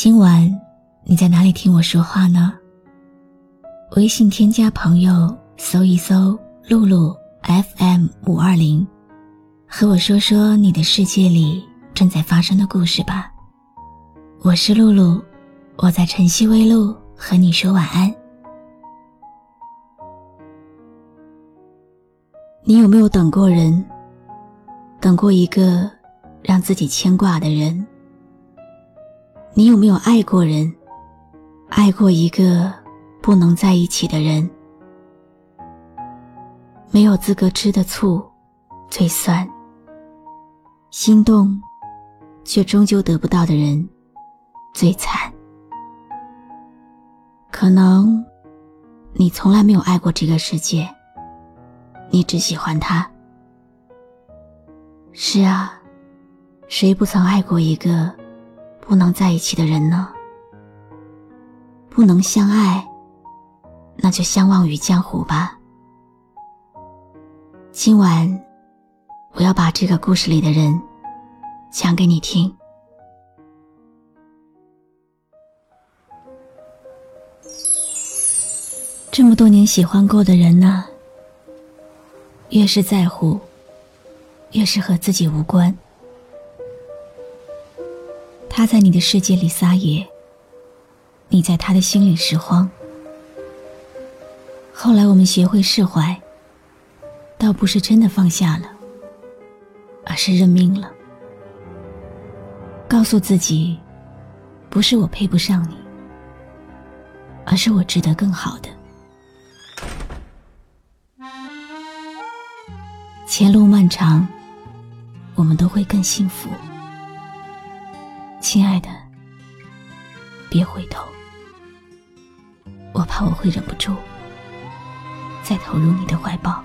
今晚你在哪里听我说话呢？微信添加朋友，搜一搜“露露 FM 五二零”，和我说说你的世界里正在发生的故事吧。我是露露，我在晨曦微露和你说晚安。你有没有等过人？等过一个让自己牵挂的人？你有没有爱过人？爱过一个不能在一起的人？没有资格吃的醋最酸，心动却终究得不到的人最惨。可能你从来没有爱过这个世界，你只喜欢他。是啊，谁不曾爱过一个？不能在一起的人呢？不能相爱，那就相忘于江湖吧。今晚，我要把这个故事里的人讲给你听。这么多年喜欢过的人呢，越是在乎，越是和自己无关。他在你的世界里撒野，你在他的心里拾荒。后来我们学会释怀，倒不是真的放下了，而是认命了。告诉自己，不是我配不上你，而是我值得更好的。前路漫长，我们都会更幸福。亲爱的，别回头，我怕我会忍不住再投入你的怀抱。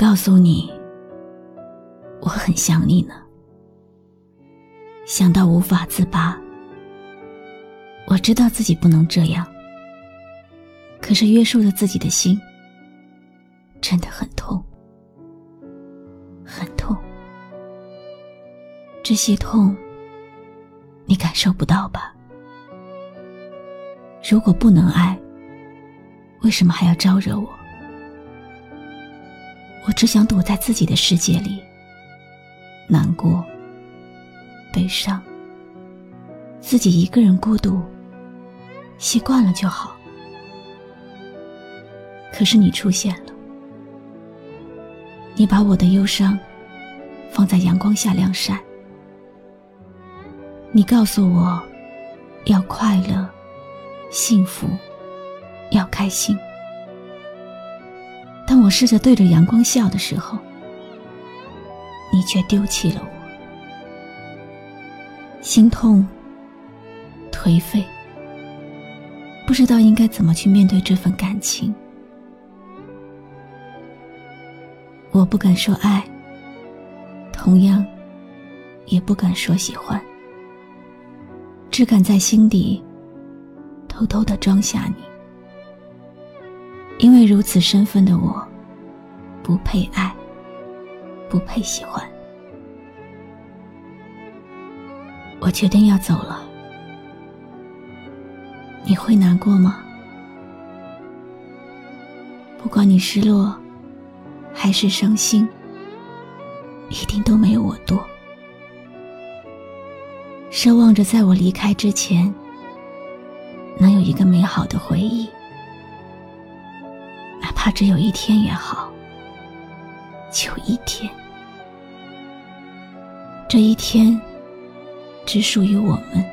告诉你，我很想你呢？想到无法自拔。我知道自己不能这样，可是约束着自己的心，真的很痛，很痛。这些痛，你感受不到吧？如果不能爱，为什么还要招惹我？我只想躲在自己的世界里，难过、悲伤，自己一个人孤独，习惯了就好。可是你出现了，你把我的忧伤放在阳光下晾晒，你告诉我，要快乐、幸福，要开心。当我试着对着阳光笑的时候，你却丢弃了我，心痛、颓废，不知道应该怎么去面对这份感情。我不敢说爱，同样也不敢说喜欢，只敢在心底偷偷的装下你。因为如此身份的我，不配爱，不配喜欢。我决定要走了，你会难过吗？不管你失落，还是伤心，一定都没有我多。奢望着在我离开之前，能有一个美好的回忆，哪怕只有一天也好，就一天。这一天。只属于我们，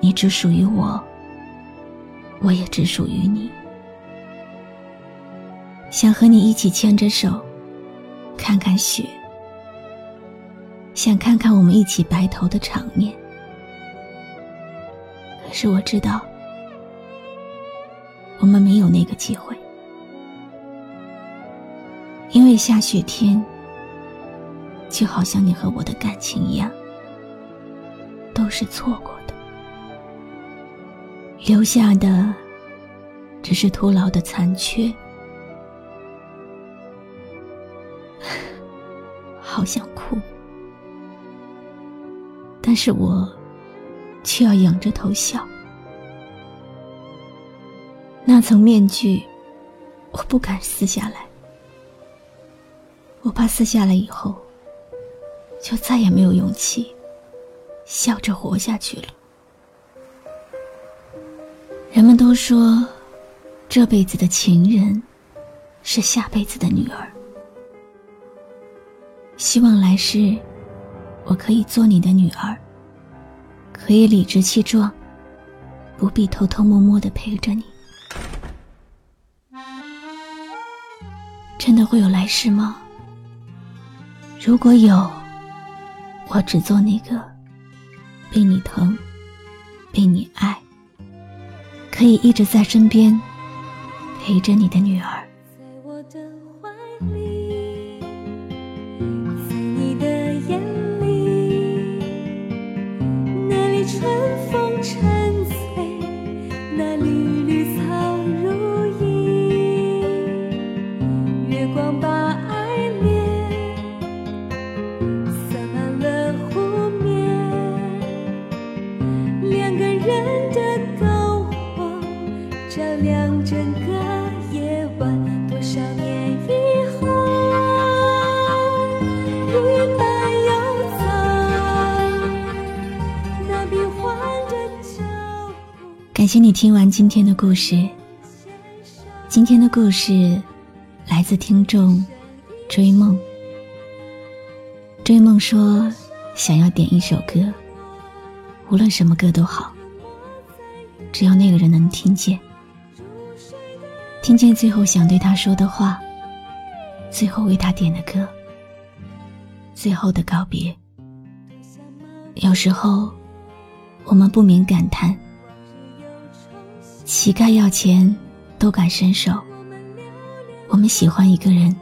你只属于我，我也只属于你。想和你一起牵着手，看看雪，想看看我们一起白头的场面。可是我知道，我们没有那个机会，因为下雪天，就好像你和我的感情一样。都是错过的，留下的只是徒劳的残缺。好想哭，但是我却要仰着头笑。那层面具，我不敢撕下来，我怕撕下来以后，就再也没有勇气。笑着活下去了。人们都说，这辈子的情人是下辈子的女儿。希望来世，我可以做你的女儿，可以理直气壮，不必偷偷摸摸的陪着你。真的会有来世吗？如果有，我只做那个。被你疼，被你爱，可以一直在身边陪着你的女儿。在我的怀里，人的篝火照亮整个夜晚，多少年以后感谢你听完今天的故事。今天的故事来自听众追梦。追梦说想要点一首歌，无论什么歌都好，只要那个人能听见，听见最后想对他说的话，最后为他点的歌，最后的告别。有时候，我们不免感叹。乞丐要钱都敢伸手，我们喜欢一个人，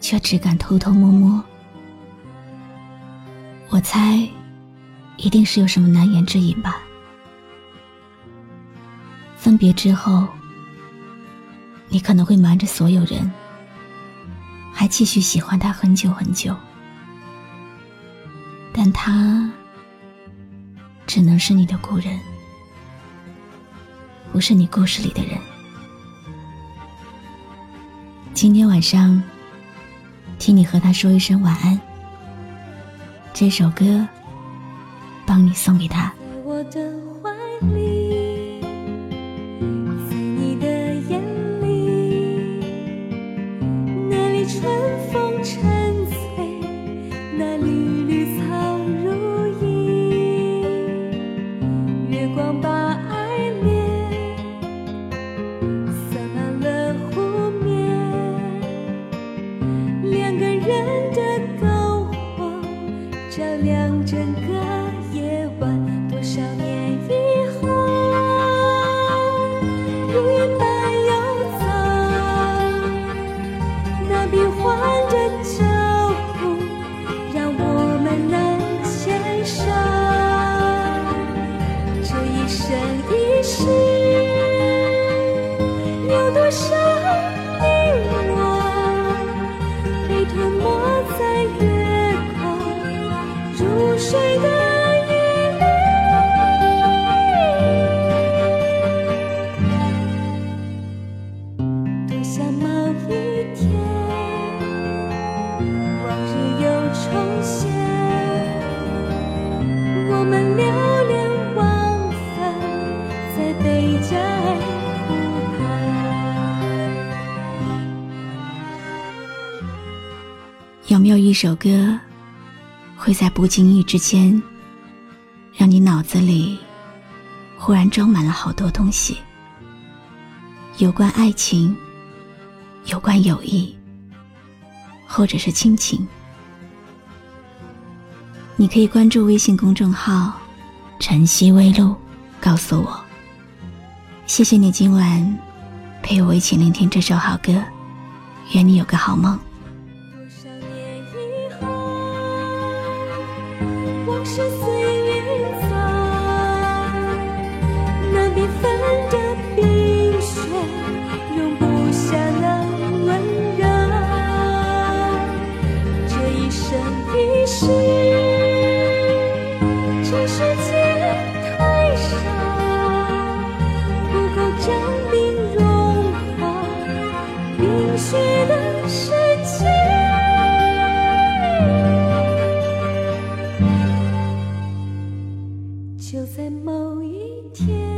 却只敢偷偷摸摸。我猜，一定是有什么难言之隐吧。分别之后，你可能会瞒着所有人，还继续喜欢他很久很久，但他只能是你的故人。不是你故事里的人。今天晚上，替你和他说一声晚安。这首歌，帮你送给他。有没有一首歌，会在不经意之间，让你脑子里忽然装满了好多东西？有关爱情，有关友谊，或者是亲情。你可以关注微信公众号“晨曦微露”，告诉我。谢谢你今晚陪我一起聆听这首好歌，愿你有个好梦。天，